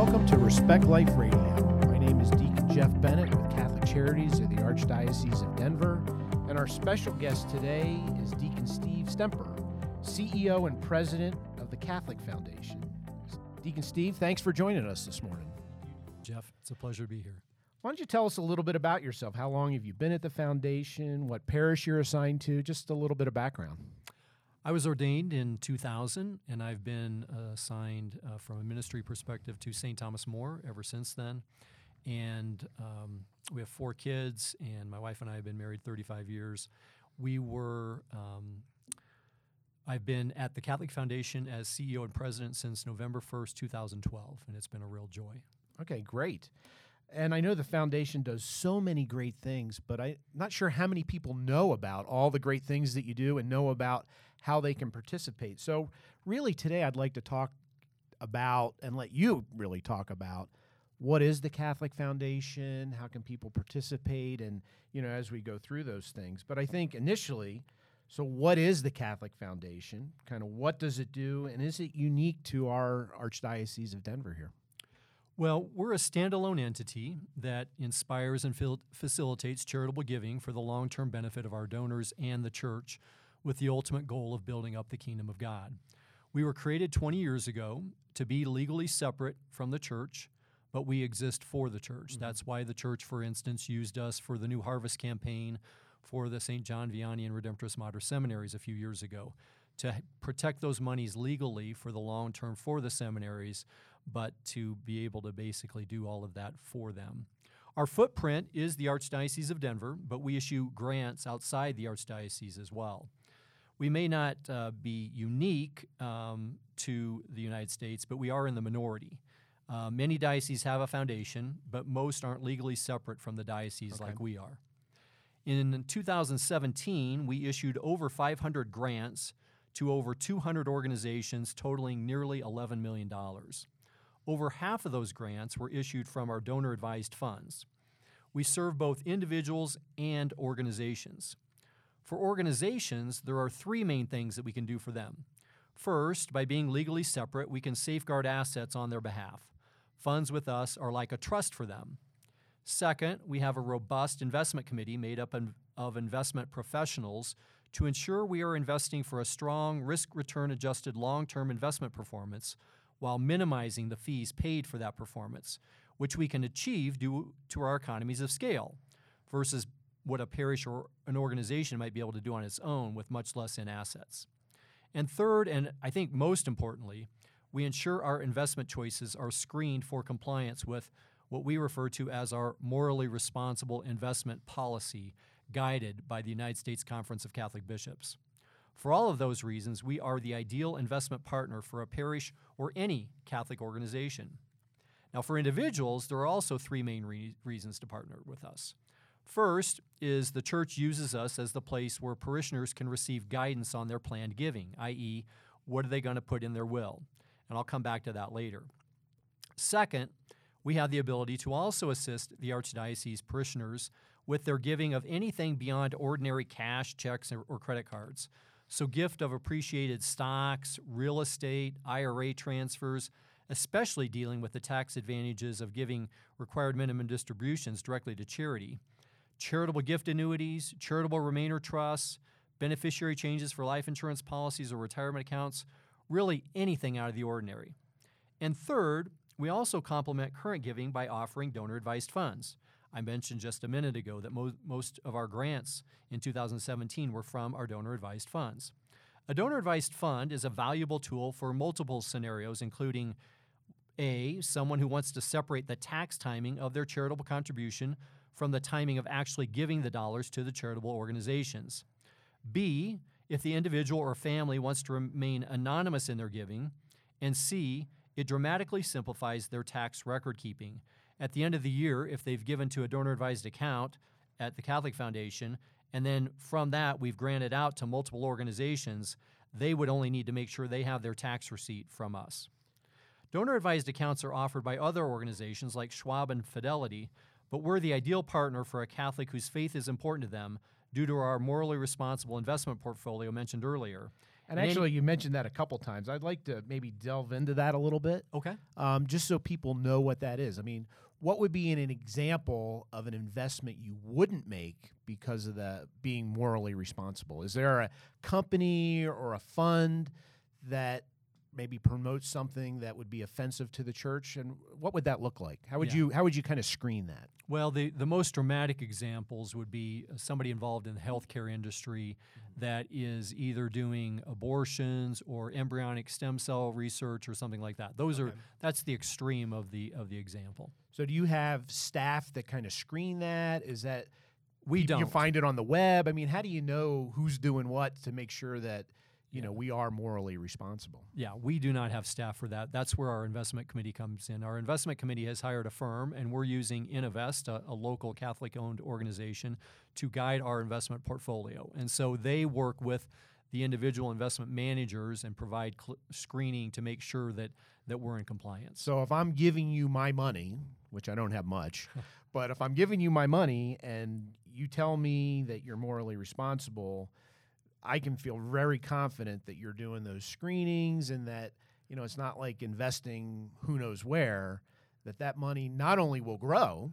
Welcome to Respect Life Radio. My name is Deacon Jeff Bennett with Catholic Charities of the Archdiocese of Denver, and our special guest today is Deacon Steve Stemper, CEO and President of the Catholic Foundation. Deacon Steve, thanks for joining us this morning. Jeff, it's a pleasure to be here. Why don't you tell us a little bit about yourself? How long have you been at the foundation? What parish you're assigned to? Just a little bit of background. I was ordained in 2000, and I've been uh, assigned uh, from a ministry perspective to St. Thomas More ever since then. And um, we have four kids, and my wife and I have been married 35 years. We were, um, I've been at the Catholic Foundation as CEO and president since November 1st, 2012, and it's been a real joy. Okay, great. And I know the foundation does so many great things, but I'm not sure how many people know about all the great things that you do and know about how they can participate. So, really, today I'd like to talk about and let you really talk about what is the Catholic Foundation, how can people participate, and, you know, as we go through those things. But I think initially, so what is the Catholic Foundation? Kind of what does it do, and is it unique to our Archdiocese of Denver here? Well, we're a standalone entity that inspires and facilitates charitable giving for the long term benefit of our donors and the church, with the ultimate goal of building up the kingdom of God. We were created 20 years ago to be legally separate from the church, but we exist for the church. Mm-hmm. That's why the church, for instance, used us for the New Harvest campaign for the St. John Vianney and Redemptoris Mater seminaries a few years ago to protect those monies legally for the long term for the seminaries but to be able to basically do all of that for them. Our footprint is the Archdiocese of Denver, but we issue grants outside the Archdiocese as well. We may not uh, be unique um, to the United States, but we are in the minority. Uh, many dioceses have a foundation, but most aren't legally separate from the diocese okay. like we are. In 2017, we issued over 500 grants to over 200 organizations totaling nearly $11 million. Over half of those grants were issued from our donor advised funds. We serve both individuals and organizations. For organizations, there are three main things that we can do for them. First, by being legally separate, we can safeguard assets on their behalf. Funds with us are like a trust for them. Second, we have a robust investment committee made up of investment professionals to ensure we are investing for a strong risk return adjusted long term investment performance while minimizing the fees paid for that performance, which we can achieve due to our economies of scale versus what a parish or an organization might be able to do on its own with much less in assets. And third, and I think most importantly, we ensure our investment choices are screened for compliance with what we refer to as our morally responsible investment policy, guided by the United States Conference of Catholic Bishops. For all of those reasons, we are the ideal investment partner for a parish or any Catholic organization. Now, for individuals, there are also three main re- reasons to partner with us. First is the church uses us as the place where parishioners can receive guidance on their planned giving, i.e., what are they going to put in their will? And I'll come back to that later. Second, we have the ability to also assist the Archdiocese parishioners with their giving of anything beyond ordinary cash, checks, or, credit cards. So, gift of appreciated stocks, real estate, IRA transfers, especially dealing with the tax advantages of giving required minimum distributions directly to charity, charitable gift annuities, charitable remainder trusts, beneficiary changes for life insurance policies or retirement accounts, really anything out of the ordinary. And third, we also complement current giving by offering donor advised funds. I mentioned just a minute ago that mo- most of our grants in 2017 were from our donor advised funds. A donor advised fund is a valuable tool for multiple scenarios, including A, someone who wants to separate the tax timing of their charitable contribution from the timing of actually giving the dollars to the charitable organizations. B, if the individual or family wants to remain anonymous in their giving. And C, it dramatically simplifies their tax record keeping at the end of the year, if they've given to a donor advised account at the Catholic Foundation, and then from that we've granted out to multiple organizations, they would only need to make sure they have their tax receipt from us. Donor advised accounts are offered by other organizations like Schwab and Fidelity, but we're the ideal partner for a Catholic whose faith is important to them due to our morally responsible investment portfolio mentioned earlier. And any- actually, you mentioned that a couple times. I'd like to maybe delve into that a little bit, okay. um, just so people know what that is. I mean, what would be an, an example of an investment you wouldn't make because of the being morally responsible? Is there a company or a fund that maybe promote something that would be offensive to the church, and what would that look like? How would Yeah. you how would you kind of screen that? Well, the, the most dramatic examples would be uh, somebody involved in the healthcare industry that is either doing abortions or embryonic stem cell research or something like that. Those are that's the extreme of the of the example. So, do you have staff that kind of screen that? Is that We you, don't. You find it on the web. I mean, how do you know who's doing what to make sure that you know we are morally responsible? Yeah, we do not have staff for that. That's where our investment committee comes in. Our investment committee has hired a firm, and we're using Innovest, a, a local Catholic owned organization, to guide our investment portfolio. And so they work with the individual investment managers and provide cl- screening to make sure that, that we're in compliance. So, if I'm giving you my money, which I don't have much, but if I'm giving you my money and you tell me that you're morally responsible, I can feel very confident that you're doing those screenings and that you know it's not like investing who knows where that that money not only will grow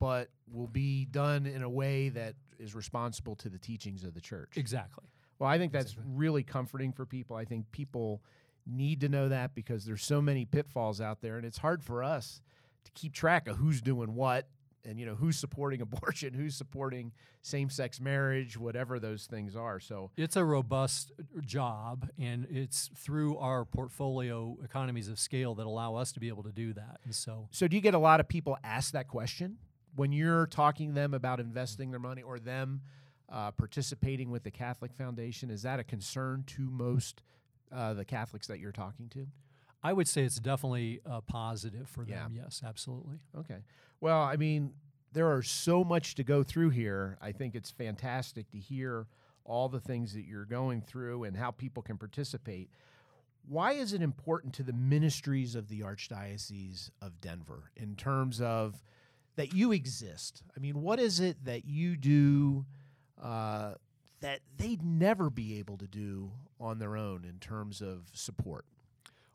but will be done in a way that is responsible to the teachings of the church. Exactly. Well, I think that's Exactly. really comforting for people. I think people need to know that because there's so many pitfalls out there and it's hard for us to keep track of who's doing what and you know who's supporting abortion, who's supporting same-sex marriage, whatever those things are. So, It's a robust job, and it's through our portfolio economies of scale that allow us to be able to do that. And so, so do you get a lot of people ask that question when you're talking to them about investing their money or them uh, participating with the Catholic Foundation? Is that a concern to most uh, the Catholics that you're talking to? I would say it's definitely a positive for Yeah. them. Yes, absolutely. Okay. Well, I mean, there are so much to go through here. I think it's fantastic to hear all the things that you're going through and how people can participate. Why is it important to the ministries of the Archdiocese of Denver in terms of that you exist? I mean, what is it that you do uh, that they'd never be able to do on their own in terms of support?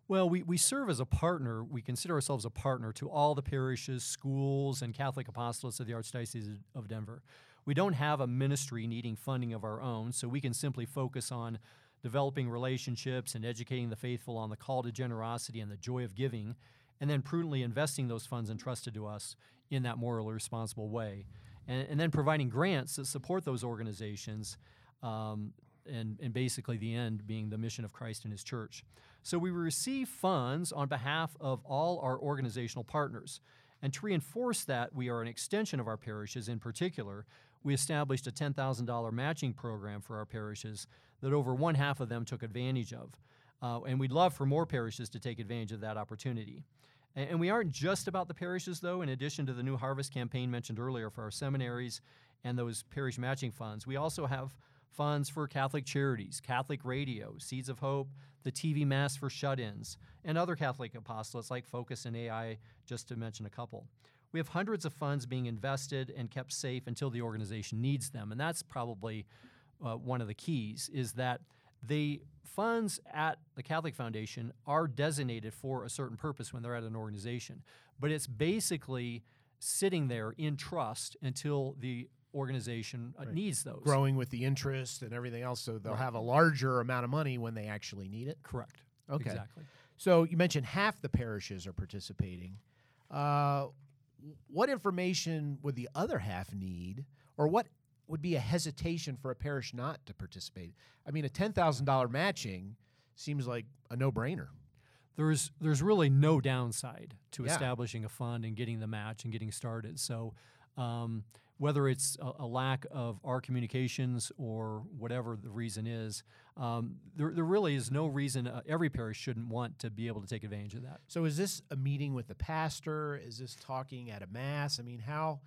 Well, we, we serve as a partner. We consider ourselves a partner to all the parishes, schools, and Catholic apostolates of the Archdiocese of Denver. We don't have a ministry needing funding of our own, so we can simply focus on developing relationships and educating the faithful on the call to generosity and the joy of giving, and then prudently investing those funds entrusted to us in that morally responsible way. And, and then providing grants that support those organizations um, and, and basically the end being the mission of Christ and His church. So we receive funds on behalf of all our organizational partners. And to reinforce that we are an extension of our parishes in particular, we established a $10,000 matching program for our parishes that over one half of them took advantage of. Uh, and we'd love for more parishes to take advantage of that opportunity. And, and we aren't just about the parishes, though. In addition to the New Harvest campaign mentioned earlier for our seminaries and those parish matching funds, we also have funds for Catholic charities, Catholic radio, Seeds of Hope, the TV Mass for shut ins, and other Catholic apostolates like Focus and AI, just to mention a couple. We have hundreds of funds being invested and kept safe until the organization needs them. And that's probably uh, one of the keys is that the funds at the Catholic Foundation are designated for a certain purpose when they're at an organization. But it's basically sitting there in trust until the organization uh, Right. needs those. Growing with the interest and everything else, so they'll Right. have a larger amount of money when they actually need it. Correct. Okay. Exactly. So you mentioned half the parishes are participating. Uh, what information would the other half need, or what would be a hesitation for a parish not to participate? I mean, a ten thousand dollar matching seems like a no brainer. there's there's really no downside to Yeah. establishing a fund and getting the match and getting started. So um, whether it's a, a lack of our communications or whatever the reason is, um, there, there really is no reason uh, every parish shouldn't want to be able to take advantage of that. So is this a meeting with the pastor? Is this talking at a mass? I mean, how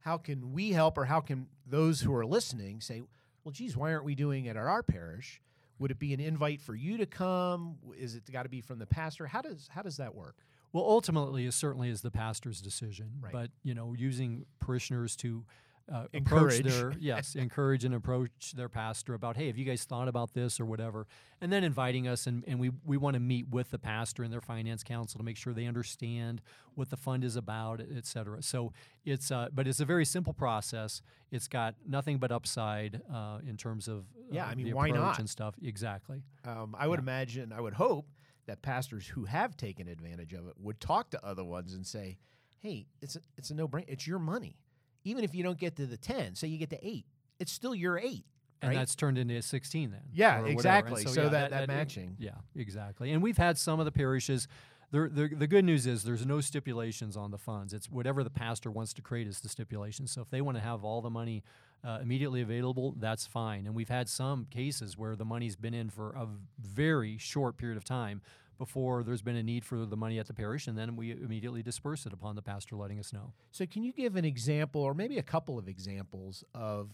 how can we help, or how can those who are listening say, "Well, geez, why aren't we doing it at our parish?" Would it be an invite for you to come? Is it got to be from the pastor? How does how does that work? Well, ultimately, it certainly is the pastor's decision. Right. But you know, using parishioners to uh, Encourage. their yes, encourage and approach their pastor about, hey, have you guys thought about this or whatever, and then inviting us, and, and we we want to meet with the pastor and their finance council to make sure they understand what the fund is about, et cetera. So it's uh, but it's a very simple process. It's got nothing but upside uh, in terms of Yeah, uh, I mean, the why not? and stuff. Exactly. Um, I would imagine, I would hope that pastors who have taken advantage of it would talk to other ones and say, "Hey, it's a, it's a no brainer. It's your money. Even if you don't get to the ten, say you get to eight, it's still your eight, And that's turned into a 16 then. Yeah, or whatever. And exactly. So yeah, that- that matching. Yeah, exactly. And we've had some of the parishes. The, the, the good news is there's no stipulations on the funds. It's whatever the pastor wants to create is the stipulation. So if they want to have all the money uh, immediately available, that's fine. And we've had some cases where the money's been in for a very short period of time before there's been a need for the money at the parish, and then we immediately disperse it upon the pastor letting us know. So, can you give an example, or maybe a couple of examples, of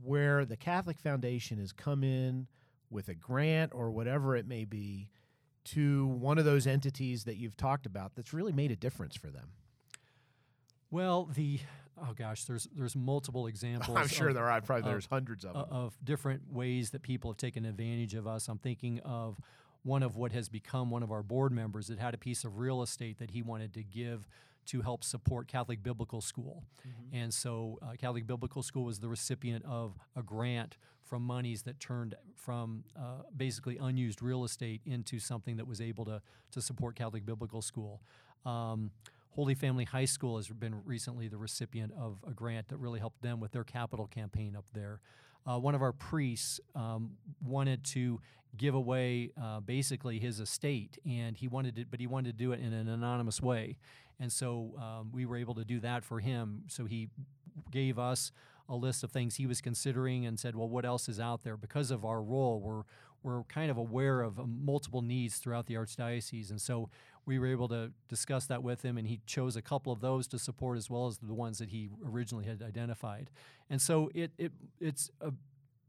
where the Catholic Foundation has come in with a grant or whatever it may be to one of those entities that you've talked about that's really made a difference for them? Well, the oh gosh, there's there's multiple examples. I'm sure of- there are. Probably of- there's hundreds of them. of different ways that people have taken advantage of us. I'm thinking of one of what has become one of our board members that had a piece of real estate that he wanted to give to help support Catholic Biblical School. And so uh, Catholic Biblical School was the recipient of a grant from monies that turned from uh, basically unused real estate into something that was able to, to support Catholic Biblical School. Um, Holy Family High School has been recently the recipient of a grant that really helped them with their capital campaign up there. Uh, one of our priests um, wanted to give away uh, basically his estate, and he wanted it, but he wanted to do it in an anonymous way, and so um, we were able to do that for him. So he gave us a list of things he was considering and said, "Well, what else is out there?" Because of our role, we're we're kind of aware of um, multiple needs throughout the archdiocese, and so we were able to discuss that with him, and he chose a couple of those to support as well as the ones that he originally had identified. And so it, it it's a,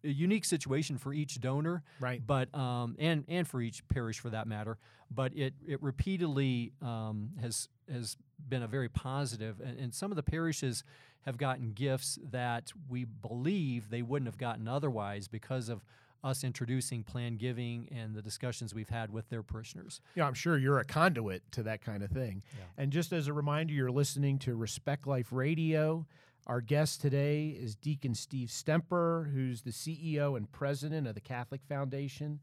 a unique situation for each donor, Right. but um, and and for each parish for that matter. But it it repeatedly um, has has been a very positive, and, and some of the parishes have gotten gifts that we believe they wouldn't have gotten otherwise because of us introducing planned giving and the discussions we've had with their parishioners. Yeah, I'm sure you're a conduit to that kind of thing. Yeah. And just as a reminder, you're listening to Respect Life Radio. Our guest today is Deacon Steve Stemper, who's the CEO and president of the Catholic Foundation.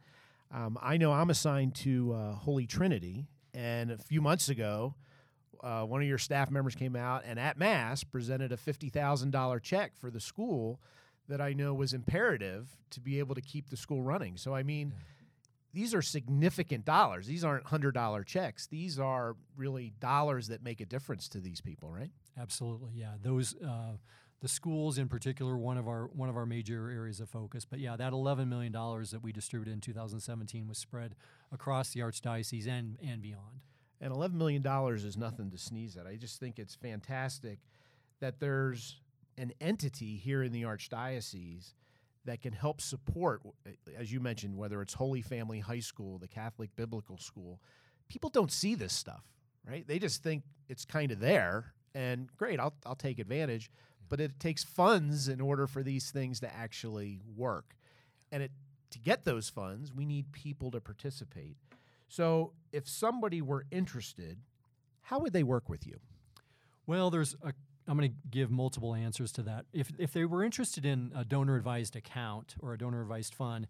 Um, I know I'm assigned to uh, Holy Trinity, and a few months ago, uh, one of your staff members came out and at Mass presented a $50,000 check for the school that I know was imperative to be able to keep the school running. So, I mean, these are significant dollars. These aren't hundred dollar checks. These are really dollars that make a difference to these people, right? Absolutely, yeah. Those uh, the schools in particular, one of our one of our major areas of focus. But yeah, that eleven million dollars that we distributed in 2017 was spread across the archdiocese and and beyond. And eleven million dollars is nothing to sneeze at. I just think it's fantastic that there's an entity here in the archdiocese that can help support, as you mentioned, whether it's Holy Family High School, the Catholic Biblical School. People don't see this stuff, right? They just think it's kind of there, and great, I'll I'll take advantage. But it takes funds in order for these things to actually work, and it to get those funds, we need people to participate. So, if somebody were interested, how would they work with you? Well, there's a. I'm going to give multiple answers to that. If if they were interested in a donor advised account or a donor advised fund,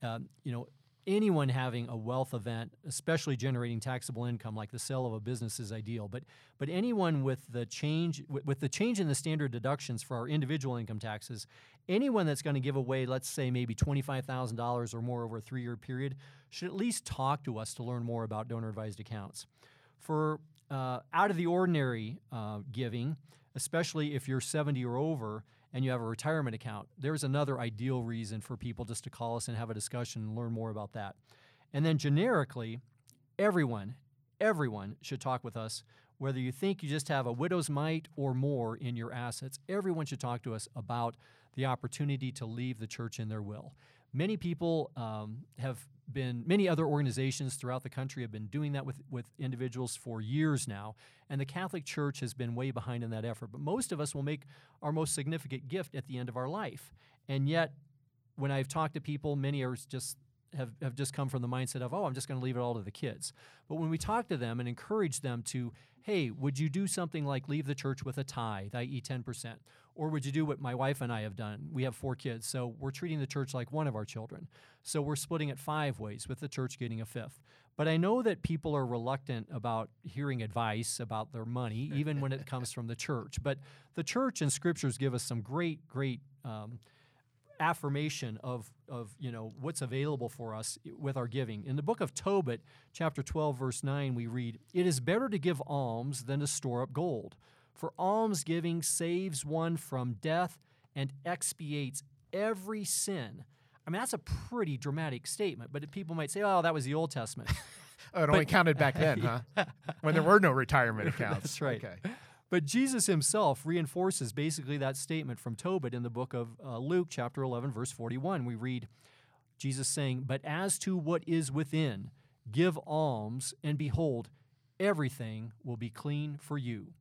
um, you know, anyone having a wealth event, especially generating taxable income like the sale of a business, is ideal. But but anyone with the change with, with the change in the standard deductions for our individual income taxes, anyone that's going to give away, let's say maybe twenty five thousand dollars or more over a three year period, should at least talk to us to learn more about donor advised accounts. For uh, out of the ordinary uh, giving, especially if you're 70 or over and you have a retirement account, there's another ideal reason for people just to call us and have a discussion and learn more about that. And then generically, everyone, everyone should talk with us. Whether you think you just have a widow's mite or more in your assets, everyone should talk to us about the opportunity to leave the church in their will. Many people um, have been many other organizations throughout the country have been doing that with, with individuals for years now, and the Catholic Church has been way behind in that effort. But most of us will make our most significant gift at the end of our life. And yet, when I've talked to people, many are just have, have just come from the mindset of, oh, I'm just going to leave it all to the kids. But when we talk to them and encourage them to, hey, would you do something like leave the church with a tithe, i.e., 10%? Or would you do what my wife and I have done? We have four kids, so we're treating the church like one of our children. So we're splitting it five ways, with the church getting a fifth. But I know that people are reluctant about hearing advice about their money, even when it comes from the church. But the church and scriptures give us some great, great. Um, affirmation of, of you know what's available for us with our giving. In the book of Tobit, chapter 12, verse 9, we read, It is better to give alms than to store up gold, for alms giving saves one from death and expiates every sin. I mean, that's a pretty dramatic statement, but people might say, oh, that was the Old Testament. oh, it only counted back then, huh? when there were no retirement accounts. that's right. Okay. But Jesus himself reinforces basically that statement from Tobit in the book of uh, Luke, chapter 11, verse 41. We read Jesus saying, But as to what is within, give alms, and behold, everything will be clean for you.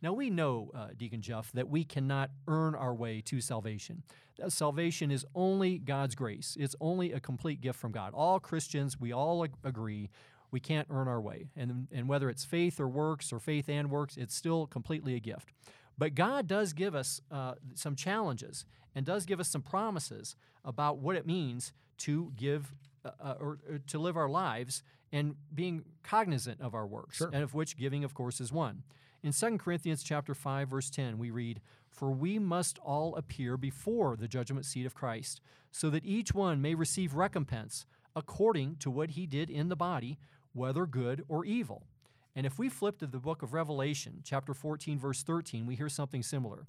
Now, we know, uh, Deacon Jeff, that we cannot earn our way to salvation. That salvation is only God's grace, it's only a complete gift from God. All Christians, we all ag- agree, we can't earn our way. And, and whether it's faith or works or faith and works, it's still completely a gift. But God does give us uh, some challenges and does give us some promises about what it means to give uh, uh or, or, to live our lives and being cognizant of our works, sure. and of which giving, of course, is one. In 2 Corinthians chapter 5 verse 10 we read, "For we must all appear before the judgment seat of Christ, so that each one may receive recompense according to what he did in the body, whether good or evil." And if we flip to the book of Revelation, chapter 14 verse 13, we hear something similar.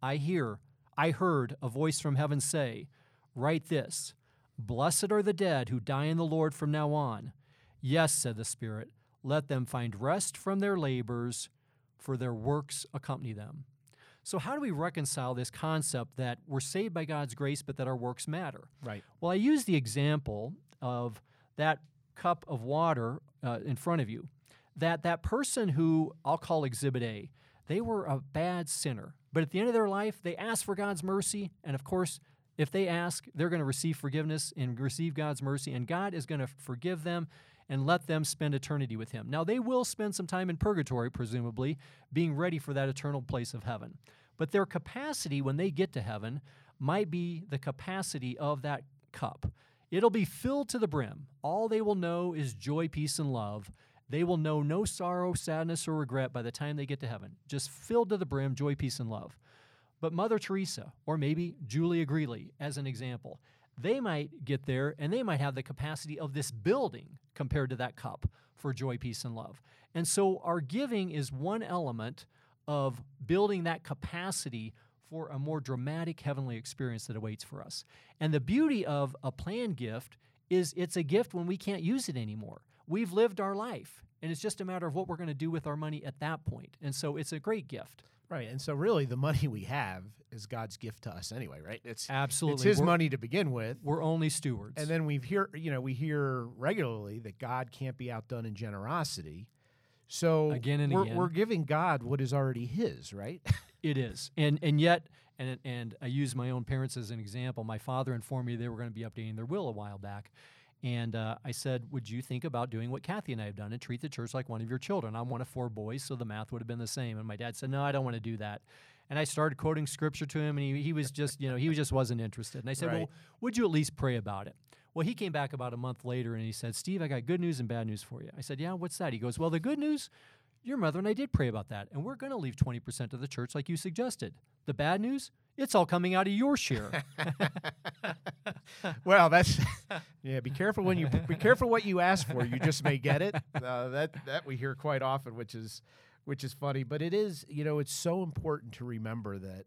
I hear, I heard a voice from heaven say, "Write this: Blessed are the dead who die in the Lord from now on." Yes, said the Spirit let them find rest from their labors, for their works accompany them. So, how do we reconcile this concept that we're saved by God's grace, but that our works matter? Right. Well, I use the example of that cup of water uh, in front of you. That that person who I'll call Exhibit A, they were a bad sinner, but at the end of their life, they asked for God's mercy, and of course, if they ask, they're going to receive forgiveness and receive God's mercy, and God is going to forgive them and let them spend eternity with Him. Now, they will spend some time in purgatory, presumably, being ready for that eternal place of heaven. But their capacity when they get to heaven might be the capacity of that cup. It'll be filled to the brim. All they will know is joy, peace, and love. They will know no sorrow, sadness, or regret by the time they get to heaven. Just filled to the brim, joy, peace, and love. But Mother Teresa, or maybe Julia Greeley, as an example, they might get there and they might have the capacity of this building compared to that cup for joy, peace, and love. And so our giving is one element of building that capacity for a more dramatic heavenly experience that awaits for us. And the beauty of a planned gift is it's a gift when we can't use it anymore. We've lived our life, and it's just a matter of what we're going to do with our money at that point. And so it's a great gift. Right. And so really the money we have is God's gift to us anyway, right? It's absolutely it's his we're, money to begin with. We're only stewards. And then we hear you know, we hear regularly that God can't be outdone in generosity. So again and we're, again. we're giving God what is already his, right? it is. And and yet and and I use my own parents as an example. My father informed me they were going to be updating their will a while back. And uh, I said, Would you think about doing what Kathy and I have done and treat the church like one of your children? I'm one of four boys, so the math would have been the same. And my dad said, No, I don't want to do that. And I started quoting scripture to him, and he, he was just, you know, he just wasn't interested. And I said, right. Well, would you at least pray about it? Well, he came back about a month later and he said, Steve, I got good news and bad news for you. I said, Yeah, what's that? He goes, Well, the good news, your mother and I did pray about that, and we're going to leave 20% of the church like you suggested. The bad news, it's all coming out of your share. well, that's yeah. Be careful when you be careful what you ask for. You just may get it. Uh, that that we hear quite often, which is which is funny. But it is you know it's so important to remember that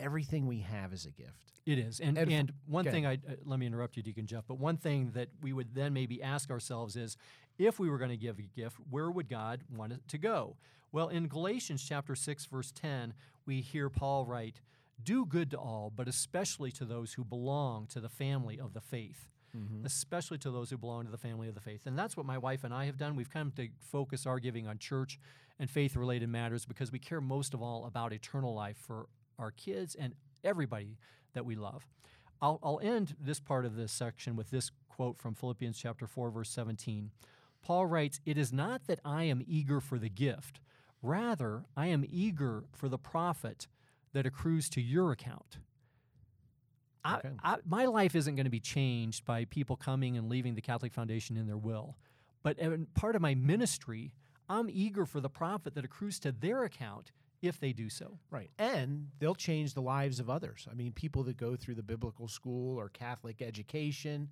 everything we have is a gift. It is, and and, and one thing I uh, let me interrupt you, Deacon Jeff. But one thing that we would then maybe ask ourselves is, if we were going to give a gift, where would God want it to go? Well, in Galatians chapter six, verse ten, we hear Paul write, "Do good to all, but especially to those who belong to the family of the faith." Mm-hmm. especially to those who belong to the family of the faith. And that's what my wife and I have done. We've come to focus our giving on church and faith related matters because we care most of all about eternal life for our kids and everybody that we love. I'll, I'll end this part of this section with this quote from Philippians chapter 4 verse 17. Paul writes, "It is not that I am eager for the gift, rather I am eager for the profit that accrues to your account." Okay. I, my life isn't going to be changed by people coming and leaving the Catholic Foundation in their will. But part of my ministry, I'm eager for the profit that accrues to their account if they do so. Right. And they'll change the lives of others. I mean, people that go through the biblical school or Catholic education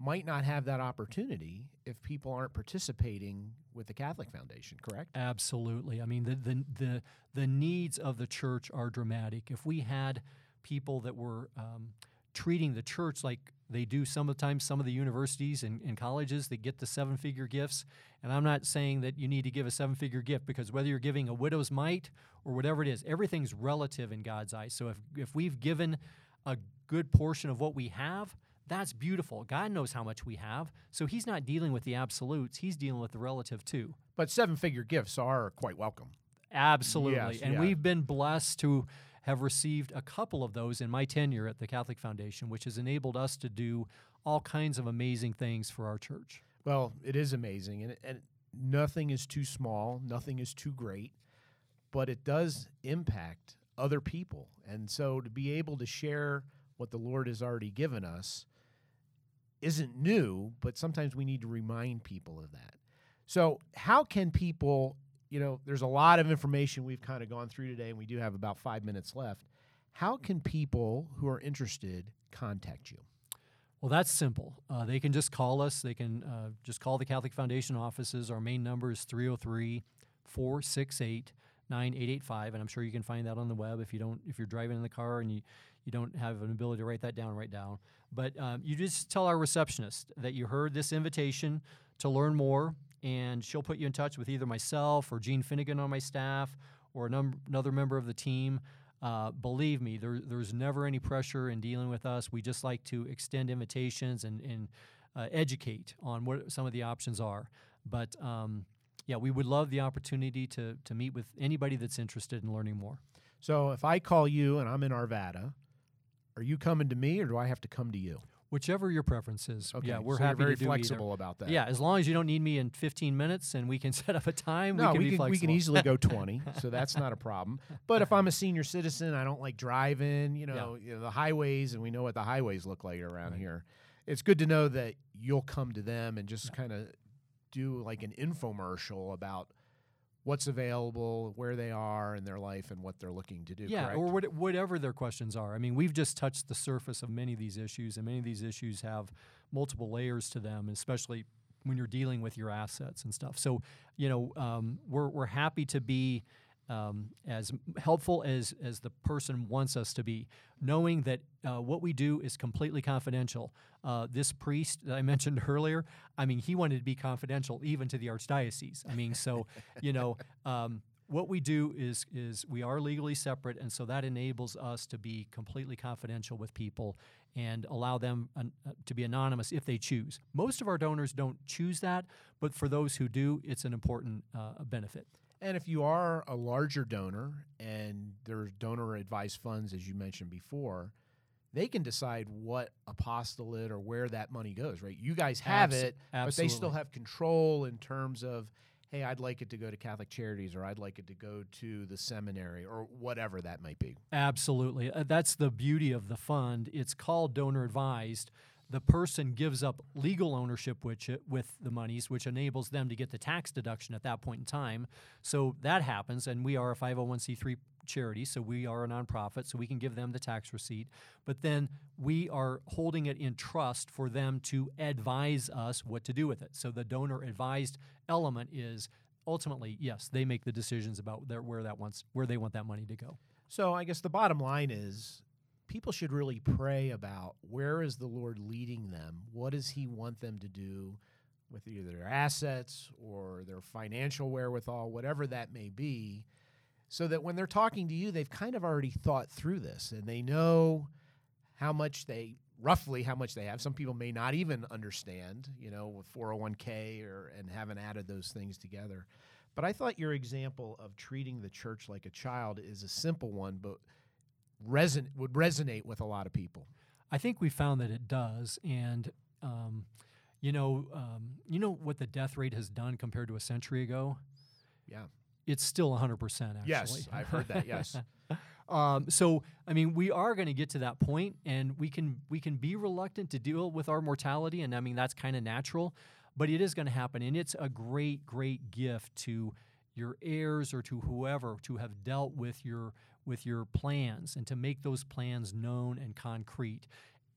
might not have that opportunity if people aren't participating with the Catholic Foundation, correct? Absolutely. I mean, the, the, the, the needs of the church are dramatic. If we had people that were um, treating the church like they do sometimes some of the universities and, and colleges that get the seven figure gifts, and I'm not saying that you need to give a seven figure gift because whether you're giving a widow's mite or whatever it is, everything's relative in God's eyes. So if, if we've given a good portion of what we have, that's beautiful. God knows how much we have. So he's not dealing with the absolutes, he's dealing with the relative too. But seven figure gifts are quite welcome. Absolutely. Yes, and yeah. we've been blessed to have received a couple of those in my tenure at the Catholic Foundation, which has enabled us to do all kinds of amazing things for our church. Well, it is amazing, and, and nothing is too small, nothing is too great, but it does impact other people. And so to be able to share what the Lord has already given us isn't new, but sometimes we need to remind people of that. So, how can people, you know, there's a lot of information we've kind of gone through today, and we do have about five minutes left. How can people who are interested contact you? Well, that's simple. Uh, they can just call us. They can uh, just call the Catholic Foundation offices. Our main number is 303 468 9885. And I'm sure you can find that on the web if you don't, if you're driving in the car and you, you don't have an ability to write that down, write down. But um, you just tell our receptionist that you heard this invitation to learn more, and she'll put you in touch with either myself or Gene Finnegan on my staff or num- another member of the team. Uh, believe me, there, there's never any pressure in dealing with us. We just like to extend invitations and, and uh, educate on what some of the options are. But um, yeah, we would love the opportunity to, to meet with anybody that's interested in learning more. So if I call you and I'm in Arvada, are you coming to me or do I have to come to you? Whichever your preference is. Okay, yeah, we're so happy very to do flexible either. about that. Yeah, as long as you don't need me in 15 minutes and we can set up a time, No, we can we be can, flexible. we can easily go 20, so that's not a problem. But if I'm a senior citizen, I don't like driving, you know, you know the highways, and we know what the highways look like around Right. here. It's good to know that you'll come to them and just kind of do like an infomercial about what's available, where they are in their life, and what they're looking to do. Yeah, correct? or what, whatever their questions are. I mean, we've just touched the surface of many of these issues, and many of these issues have multiple layers to them, especially when you're dealing with your assets and stuff. So, you know, um, we're, we're happy to be um, as helpful as, as the person wants us to be, knowing that uh, what we do is completely confidential. Uh, this priest that I mentioned earlier, I mean, he wanted to be confidential even to the archdiocese. I mean, so, you know, um, what we do is is we are legally separate, and so that enables us to be completely confidential with people and allow them an, uh, to be anonymous if they choose. Most of our donors don't choose that, but for those who do, it's an important uh, benefit. And if you are a larger donor and there's donor advised funds, as you mentioned before, they can decide what apostolate or where that money goes, right? You guys have Abs- it, but they still have control in terms of, hey, I'd like it to go to Catholic Charities or I'd like it to go to the seminary or whatever that might be. Absolutely. Uh, that's the beauty of the fund. It's called donor advised. The person gives up legal ownership with, it, uh, with the monies, which enables them to get the tax deduction at that point in time. So that happens, and we are a 501c3 charity, so we are a nonprofit, so we can give them the tax receipt. But then we are holding it in trust for them to advise us what to do with it. So the donor advised element is ultimately, yes, they make the decisions about their, where that wants where they want that money to go. So I guess the bottom line is people should really pray about where is the Lord leading them? What does he want them to do with either their assets or their financial wherewithal, whatever that may be, so that when they're talking to you, they've kind of already thought through this and they know how much they roughly how much they have. Some people may not even understand, you know, with 401k or and haven't added those things together. But I thought your example of treating the church like a child is a simple one, but reson- would resonate with a lot of people. I think we found that it does, and um, you know, um, you know what the death rate has done compared to a century ago. Yeah. It's still 100 percent. Actually, Yes, I've heard that. Yes. Um, so, I mean, we are going to get to that point, and we can we can be reluctant to deal with our mortality, and I mean that's kind of natural, but it is going to happen, and it's a great, great gift to your heirs or to whoever to have dealt with your with your plans and to make those plans known and concrete.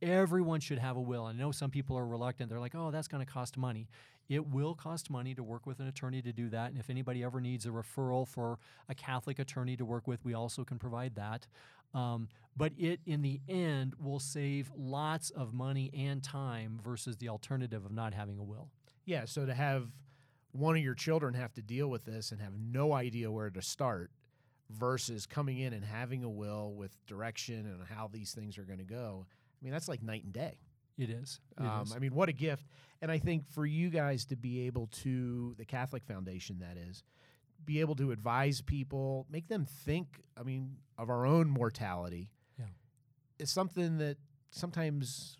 Everyone should have a will. I know some people are reluctant. They're like, "Oh, that's going to cost money." It will cost money to work with an attorney to do that. And if anybody ever needs a referral for a Catholic attorney to work with, we also can provide that. Um, but it, in the end, will save lots of money and time versus the alternative of not having a will. Yeah. So to have one of your children have to deal with this and have no idea where to start versus coming in and having a will with direction and how these things are going to go. I mean, that's like night and day. It is. It Um, is. I mean, what a gift. And I think for you guys to be able to, the Catholic Foundation, that is, be able to advise people, make them think, I mean, of our own mortality Yeah. is something that sometimes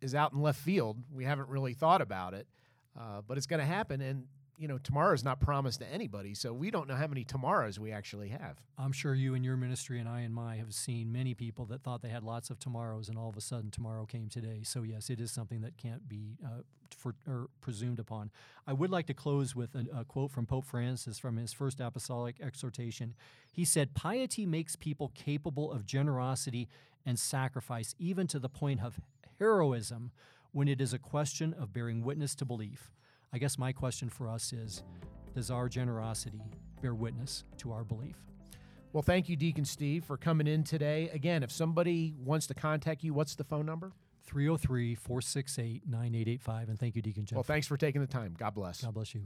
is out in left field. We haven't really thought about it, uh, but it's going to happen. And, you know, tomorrow is not promised to anybody. So we don't know how many tomorrows we actually have. I'm sure you and your ministry and I and my have seen many people that thought they had lots of tomorrows, and all of a sudden tomorrow came today. So yes, it is something that can't be uh, for, or presumed upon. I would like to close with a, a quote from Pope Francis from his first apostolic exhortation. He said, "Piety makes people capable of generosity and sacrifice, even to the point of heroism, when it is a question of bearing witness to belief." I guess my question for us is, does our generosity bear witness to our belief? Well, thank you, Deacon Steve, for coming in today. Again, if somebody wants to contact you, what's the phone number? 303 468 9885. And thank you, Deacon Jeff. Well, thanks for taking the time. God bless. God bless you.